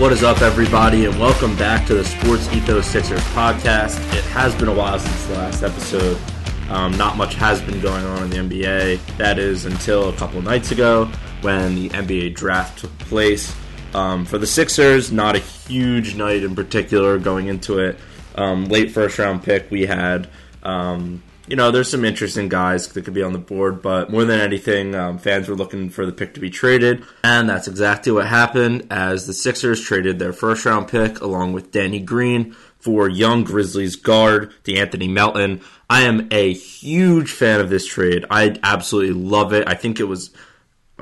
What is up, everybody, and welcome back to the Sports Ethos Sixers podcast. It has been a while since the last episode. Um, not much has been going on in the NBA. That is until a couple nights ago when the NBA draft took place. Um, for the Sixers, not a huge night in particular going into it. Um, late first round pick, we had um, you know, there's some interesting guys that could be on the board, but more than anything, um, fans were looking for the pick to be traded, and that's exactly what happened as the Sixers traded their first round pick along with Danny Green for young Grizzlies guard De'Anthony Melton. I am a huge fan of this trade. I absolutely love it. I think it was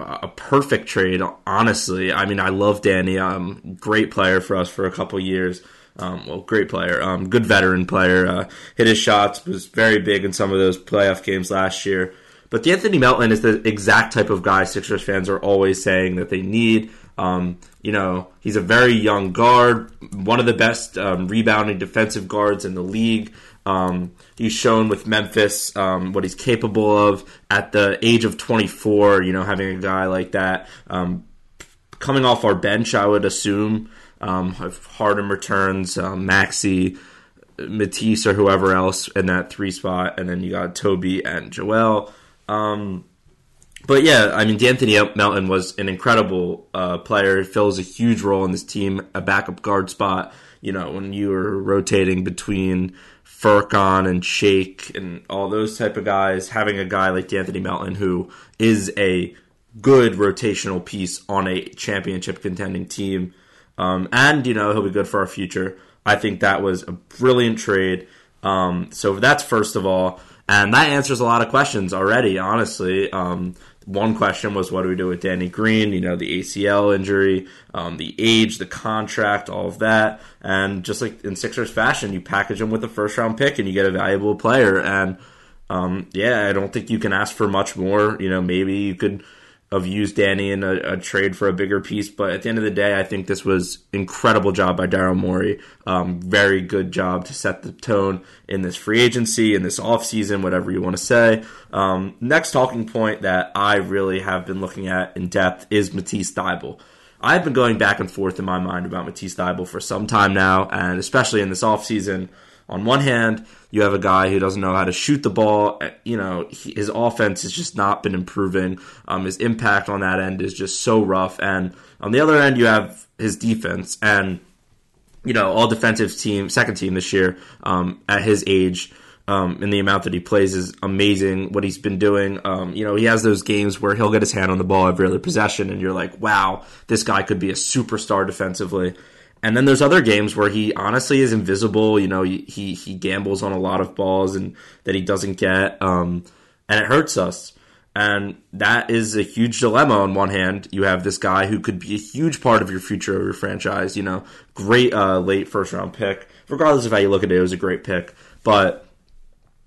a perfect trade, honestly. I mean, I love Danny. Um, great player for us for a couple years. Um, well, great player, um, good veteran player. Uh, hit his shots, was very big in some of those playoff games last year. But Anthony Melton is the exact type of guy Sixers fans are always saying that they need. Um, you know, he's a very young guard, one of the best um, rebounding defensive guards in the league. Um, he's shown with Memphis um, what he's capable of at the age of 24. You know, having a guy like that um, coming off our bench, I would assume um, if Harden returns, um, Maxey, Matisse, or whoever else in that three spot, and then you got Toby and Joel. Um, but yeah, I mean, De'Anthony Melton was an incredible uh, player. Fills a huge role in this team, a backup guard spot. You know, when you were rotating between Furkan and Shake and all those type of guys, having a guy like De'Anthony Melton who is a good rotational piece on a championship contending team um, and, you know, he'll be good for our future. I think that was a brilliant trade. Um, so that's first of all. And that answers a lot of questions already, honestly. Um, one question was what do we do with Danny Green? You know, the ACL injury, um, the age, the contract, all of that. And just like in Sixers fashion, you package him with a first round pick and you get a valuable player. And um, yeah, I don't think you can ask for much more. You know, maybe you could of use Danny in a, a, trade for a bigger piece. But at the end of the day, I think this was incredible job by Daryl Morey. Um, very good job to set the tone in this free agency, in this offseason, whatever you want to say. Um, next talking point that I really have been looking at in depth is Matisse Thybulle. I've been going back and forth in my mind about Matisse Thybulle for some time now, and especially in this offseason. On one hand, you have a guy who doesn't know how to shoot the ball. You know, his offense has just not been improving. Um, his impact on that end is just so rough. And on the other end, you have his defense. And, you know, all defensive team, second team this year um, at his age. Um, and the amount that he plays is amazing. What he's been doing, um, you know, he has those games where he'll get his hand on the ball every other possession, and you're like, wow, this guy could be a superstar defensively. And then there's other games where he honestly is invisible. You know, he he gambles on a lot of balls and that he doesn't get, um, and it hurts us. And that is a huge dilemma. On one hand, you have this guy who could be a huge part of your future of your franchise. You know, great uh, late first round pick. Regardless of how you look at it, it was a great pick. But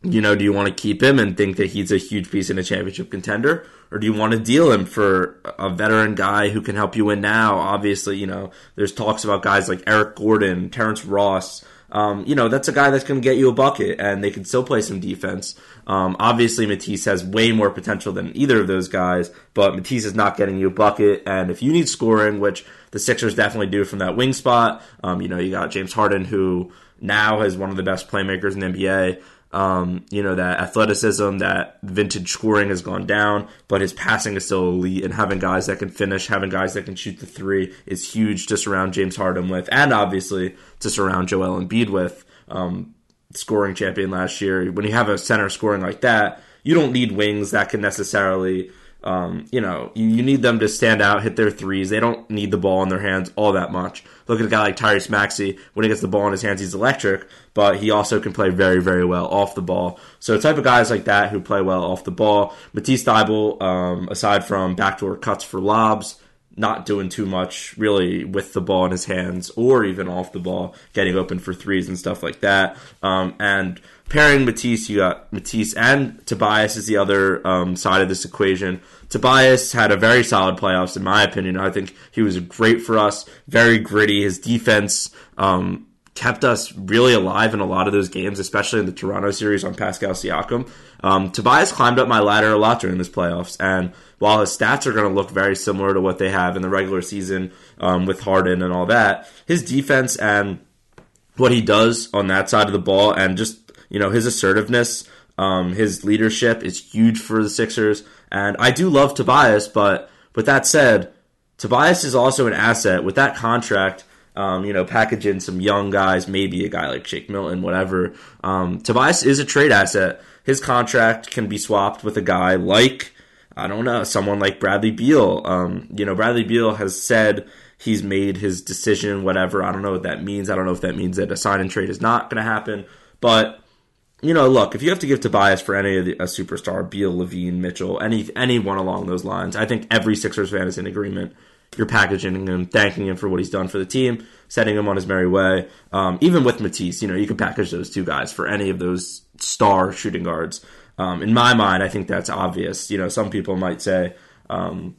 you know, do you want to keep him and think that he's a huge piece in a championship contender? Or do you want to deal him for a veteran guy who can help you win now? Obviously, you know, there's talks about guys like Eric Gordon, Terrence Ross. Um, you know, that's a guy that's going to get you a bucket and they can still play some defense. Um, obviously, Matisse has way more potential than either of those guys, but Matisse is not getting you a bucket. And if you need scoring, which the Sixers definitely do from that wing spot, um, you know, you got James Harden, who now is one of the best playmakers in the NBA. Um, you know, that athleticism, that vintage scoring has gone down, but his passing is still elite. And having guys that can finish, having guys that can shoot the three is huge to surround James Harden with, and obviously to surround Joel Embiid with. Um, scoring champion last year. When you have a center scoring like that, you don't need wings that can necessarily um, you know, you, you, need them to stand out, hit their threes. They don't need the ball in their hands all that much. Look at a guy like Tyrese Maxey. When he gets the ball in his hands, he's electric, but he also can play very, very well off the ball. So type of guys like that who play well off the ball. Matisse Thybulle, um, aside from backdoor cuts for lobs, not doing too much really with the ball in his hands or even off the ball, getting open for threes and stuff like that. Um, and pairing Matisse, you got Matisse and Tobias is the other um, side of this equation. Tobias had a very solid playoffs, in my opinion. I think he was great for us, very gritty. His defense um, kept us really alive in a lot of those games, especially in the Toronto series on Pascal Siakam. Um, Tobias climbed up my ladder a lot during this playoffs, and while his stats are going to look very similar to what they have in the regular season um, with Harden and all that, his defense and what he does on that side of the ball, and just you know his assertiveness, um, his leadership is huge for the Sixers. And I do love Tobias, but with that said, Tobias is also an asset with that contract um, you know, package in some young guys, maybe a guy like Shake Milton, whatever. Um, Tobias is a trade asset. His contract can be swapped with a guy like, I don't know, someone like Bradley Beal. Um, you know, Bradley Beal has said he's made his decision, whatever. I don't know what that means. I don't know if that means that a sign and trade is not going to happen. But, you know, look, if you have to give Tobias for any of the, a superstar, Beal, LaVine, Mitchell, any anyone along those lines, I think every Sixers fan is in agreement you're packaging him, thanking him for what he's done for the team, setting him on his merry way. Um, even with Matisse, you know, you can package those two guys for any of those star shooting guards. Um, in my mind, I think that's obvious. You know, some people might say um,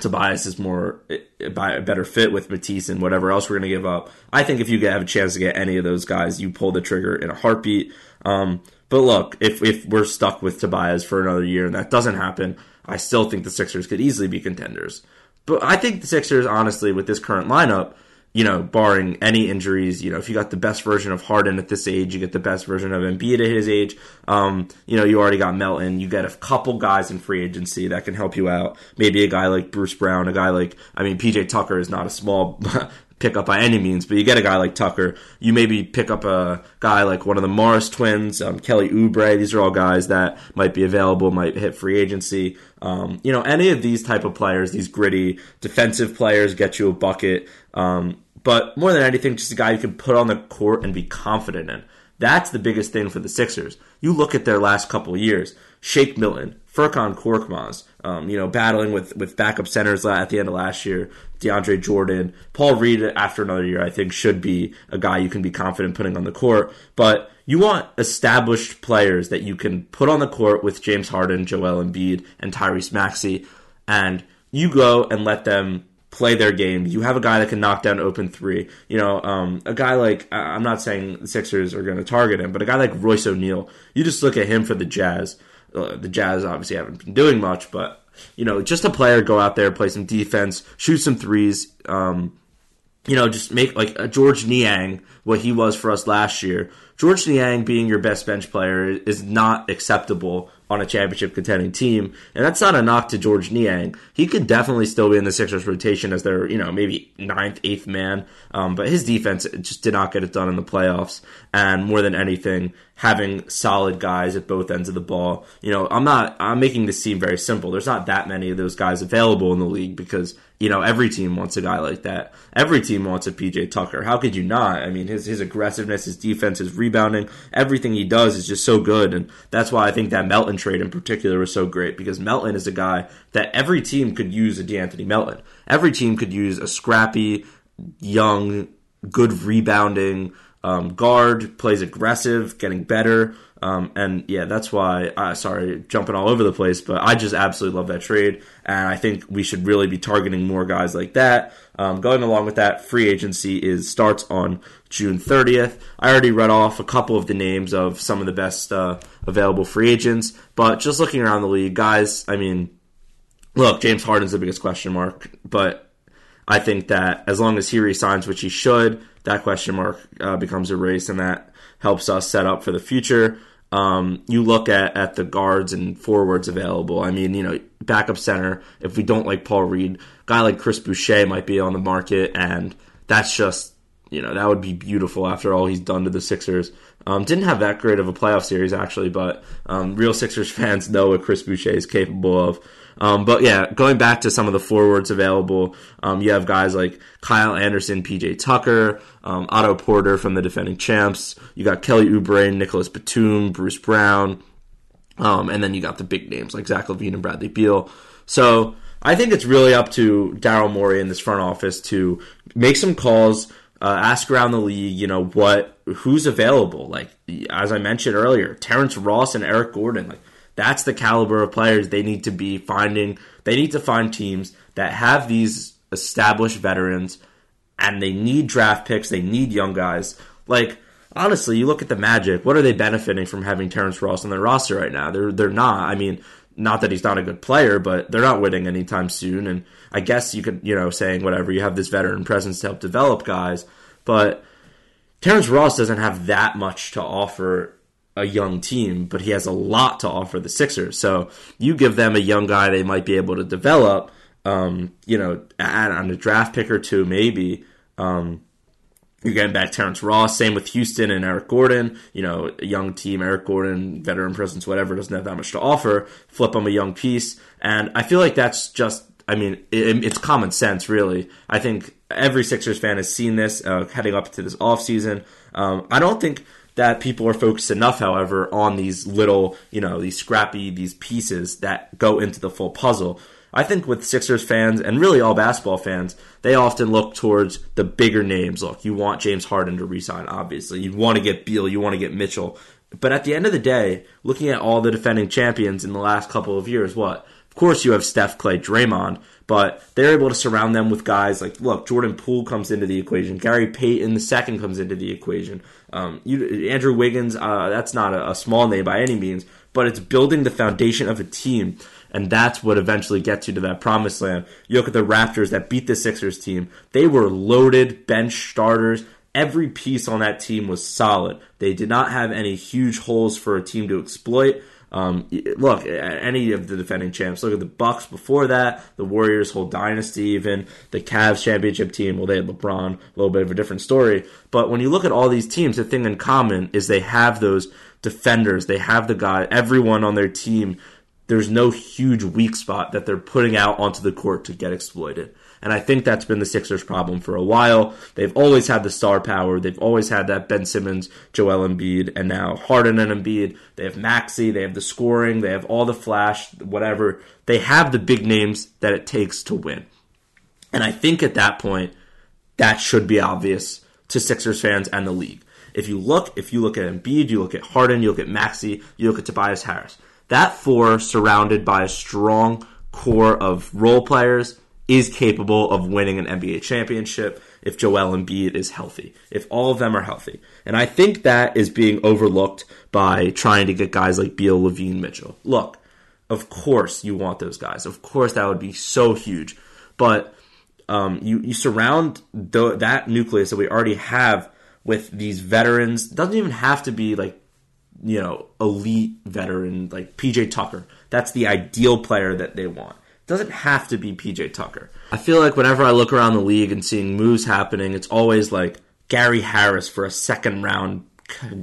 Tobias is more eh, a better fit with Matisse and whatever else we're going to give up. I think if you have a chance to get any of those guys, you pull the trigger in a heartbeat. Um, but look, if if we're stuck with Tobias for another year and that doesn't happen, I still think the Sixers could easily be contenders. But I think the Sixers, honestly, with this current lineup, you know, barring any injuries, you know, if you got the best version of Harden at this age, you get the best version of Embiid at his age. Um, you know, you already got Melton. You get a couple guys in free agency that can help you out. Maybe a guy like Bruce Brown, a guy like, I mean, PJ Tucker is not a small pick up by any means, but you get a guy like Tucker. You maybe pick up a guy like one of the Morris twins, um, Kelly Oubre. These are all guys that might be available, might hit free agency. Um, you know, any of these type of players, these gritty defensive players, get you a bucket. Um, but more than anything, just a guy you can put on the court and be confident in. That's the biggest thing for the Sixers. You look at their last couple years. Shake Milton, Furkan Korkmaz, um, you know, battling with, with backup centers at the end of last year, DeAndre Jordan, Paul Reed after another year, I think should be a guy you can be confident putting on the court. But you want established players that you can put on the court with James Harden, Joel Embiid, and Tyrese Maxey, and you go and let them play their game. You have a guy that can knock down open three. You know, um, a guy like I'm not saying the Sixers are going to target him, but a guy like Royce O'Neale, You just look at him for the Jazz. Uh, the Jazz obviously haven't been doing much, but you know, just a player go out there, play some defense, shoot some threes. Um, you know, just make like a Georges Niang what he was for us last year. Georges Niang being your best bench player is not acceptable on a championship contending team. And that's not a knock to Georges Niang. He could definitely still be in the Sixers rotation as their, you know, maybe ninth, eighth man. Um, but his defense just did not get it done in the playoffs. And more than anything, having solid guys at both ends of the ball. You know, I'm not, I'm making this seem very simple. There's not that many of those guys available in the league because, you know, every team wants a guy like that. Every team wants a PJ Tucker. How could you not? I mean, his, his aggressiveness, his defense, his rebounding, everything he does is just so good. And that's why I think that Melton trade in particular was so great because Melton is a guy that every team could use a De'Anthony Melton. Every team could use a scrappy, young, good rebounding um, guard, plays aggressive, getting better. Um, and yeah, that's why. Uh, sorry, jumping all over the place, but I just absolutely love that trade, and I think we should really be targeting more guys like that. Um, going along with that, free agency is starts on June 30th. I already read off a couple of the names of some of the best uh, available free agents, but just looking around the league, guys, I mean, look, James Harden's the biggest question mark, but I think that as long as he resigns, which he should, that question mark uh, becomes erased, and that helps us set up for the future. Um, you look at, at the guards and forwards available. I mean, you know, backup center. If we don't like Paul Reed, guy like Chris Boucher might be on the market, and that's just you know that would be beautiful after all he's done to the Sixers. Um, didn't have that great of a playoff series actually, but um, real Sixers fans know what Chris Boucher is capable of. Um, but yeah, going back to some of the forwards available, um, you have guys like Kyle Anderson, PJ Tucker, um, Otto Porter from the defending champs. You got Kelly Oubre, Nicolas Batum, Bruce Brown, um, and then you got the big names like Zach LaVine and Bradley Beal. So I think it's really up to Daryl Morey in this front office to make some calls uh, ask around the league, you know, what who's available. Like as I mentioned earlier, Terrence Ross and Eric Gordon. Like that's the caliber of players they need to be finding. They need to find teams that have these established veterans, and they need draft picks. They need young guys. Like honestly, you look at the Magic. What are they benefiting from having Terrence Ross on their roster right now? They're they're not. I mean, not that he's not a good player, but they're not winning anytime soon. And I guess you could, you know, saying whatever, you have this veteran presence to help develop guys, but Terrence Ross doesn't have that much to offer a young team, but he has a lot to offer the Sixers. So you give them a young guy they might be able to develop, um, you know, add on a draft pick or two, maybe. Um, you're getting back Terrence Ross. Same with Houston and Eric Gordon. You know, a young team, Eric Gordon, veteran presence, whatever, doesn't have that much to offer. Flip them a young piece. And I feel like that's just, I mean, it, it's common sense, really. I think every Sixers fan has seen this uh, heading up to this offseason. Um, I don't think that people are focused enough, however, on these little, you know, these scrappy, these pieces that go into the full puzzle. I think with Sixers fans and really all basketball fans, they often look towards the bigger names. Look, you want James Harden to resign, obviously. You want to get Beal, you want to get Mitchell. But at the end of the day, looking at all the defending champions in the last couple of years, what? Of course, you have Steph, Clay, Draymond, but they're able to surround them with guys like, look, Jordan Poole comes into the equation. Gary Payton the second comes into the equation. Um, you, Andrew Wiggins, uh, that's not a, a small name by any means, but it's building the foundation of a team and that's what eventually gets you to that promised land. You look at the Raptors that beat the Sixers team. They were loaded bench starters. Every piece on that team was solid. They did not have any huge holes for a team to exploit. Um, look, any of the defending champs. Look at the Bucks before that, the Warriors' whole dynasty, even the Cavs championship team. Well, they had LeBron, a little bit of a different story. But when you look at all these teams, the thing in common is they have those defenders. They have the guy, everyone on their team there's no huge weak spot that they're putting out onto the court to get exploited. And I think that's been the Sixers' problem for a while. They've always had the star power. They've always had that Ben Simmons, Joel Embiid, and now Harden and Embiid. They have Maxey. They have the scoring. They have all the flash, whatever. They have the big names that it takes to win. And I think at that point, that should be obvious to Sixers fans and the league. If you look, if you look at Embiid, you look at Harden, you look at Maxey, you look at Tobias Harris that four, surrounded by a strong core of role players, is capable of winning an NBA championship if Joel Embiid is healthy, if all of them are healthy. And I think that is being overlooked by trying to get guys like Beal, LaVine, Mitchell. Look, of course you want those guys. Of course that would be so huge. But um, you, you surround the, that nucleus that we already have with these veterans. Doesn't even have to be like you know, elite veteran like PJ Tucker. That's the ideal player that they want. Doesn't have to be PJ Tucker. I feel like whenever I look around the league and seeing moves happening, it's always like Gary Harris for a second round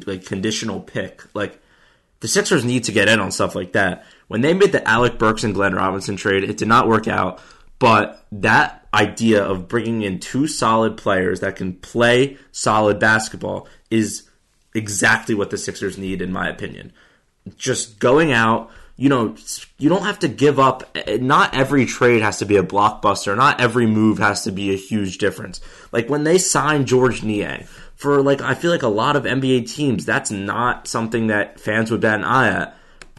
like conditional pick. Like the Sixers need to get in on stuff like that. When they made the Alec Burks and Glenn Robinson trade, it did not work out. But that idea of bringing in two solid players that can play solid basketball is exactly what the Sixers need, in my opinion. Just going out, you know, you don't have to give up. Not every trade has to be a blockbuster. Not every move has to be a huge difference. Like when they signed Georges Niang, for like, I feel like a lot of NBA teams, that's not something that fans would bat an eye at.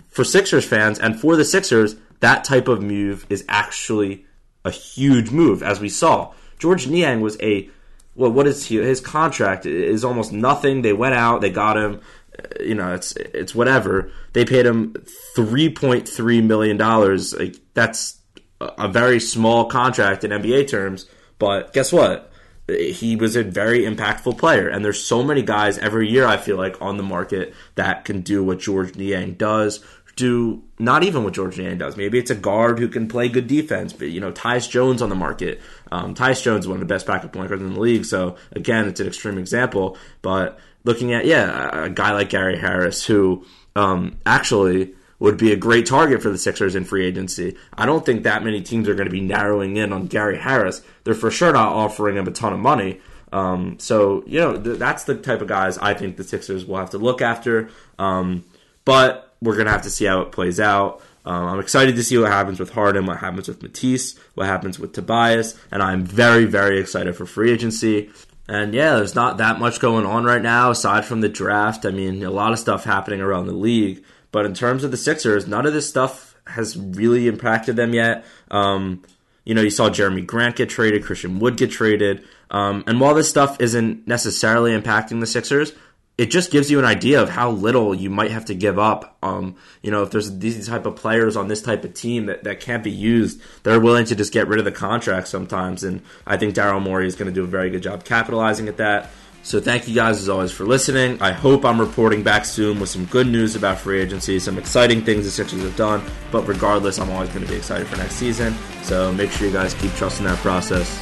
For Sixers fans and for the Sixers, that type of move is actually a huge move, as we saw. Georges Niang was a well, what is he? His contract is almost nothing. They went out, they got him. You know, it's it's whatever. They paid him three point three million dollars. Like that's a very small contract in NBA terms. But guess what? He was a very impactful player, and there's so many guys every year. I feel like on the market that can do what Georges Niang does, do not even what Georges Niang does. Maybe it's a guard who can play good defense, but you know, Tyus Jones on the market. Um, Tyus Jones is one of the best backup point guards in the league, so again, it's an extreme example. But looking at yeah, a guy like Gary Harris who um, actually would be a great target for the Sixers in free agency. I don't think that many teams are going to be narrowing in on Gary Harris. They're for sure not offering him a ton of money. Um, so you know th- that's the type of guys I think the Sixers will have to look after. Um, but we're gonna have to see how it plays out. Um, I'm excited to see what happens with Harden, what happens with Matisse, what happens with Tobias, and I'm very, very excited for free agency. And yeah, there's not that much going on right now aside from the draft. I mean, a lot of stuff happening around the league, but in terms of the Sixers, none of this stuff has really impacted them yet. Um, You know, you saw Jerami Grant get traded, Christian Wood get traded. Um, and while this stuff isn't necessarily impacting the Sixers, it just gives you an idea of how little you might have to give up. Um, you know, if there's these type of players on this type of team that, that can't be used, they're willing to just get rid of the contract sometimes. And I think Daryl Morey is going to do a very good job capitalizing at that. So thank you guys as always for listening. I hope I'm reporting back soon with some good news about free agency, some exciting things the Sixers have done. But regardless, I'm always going to be excited for next season. So make sure you guys keep trusting that process.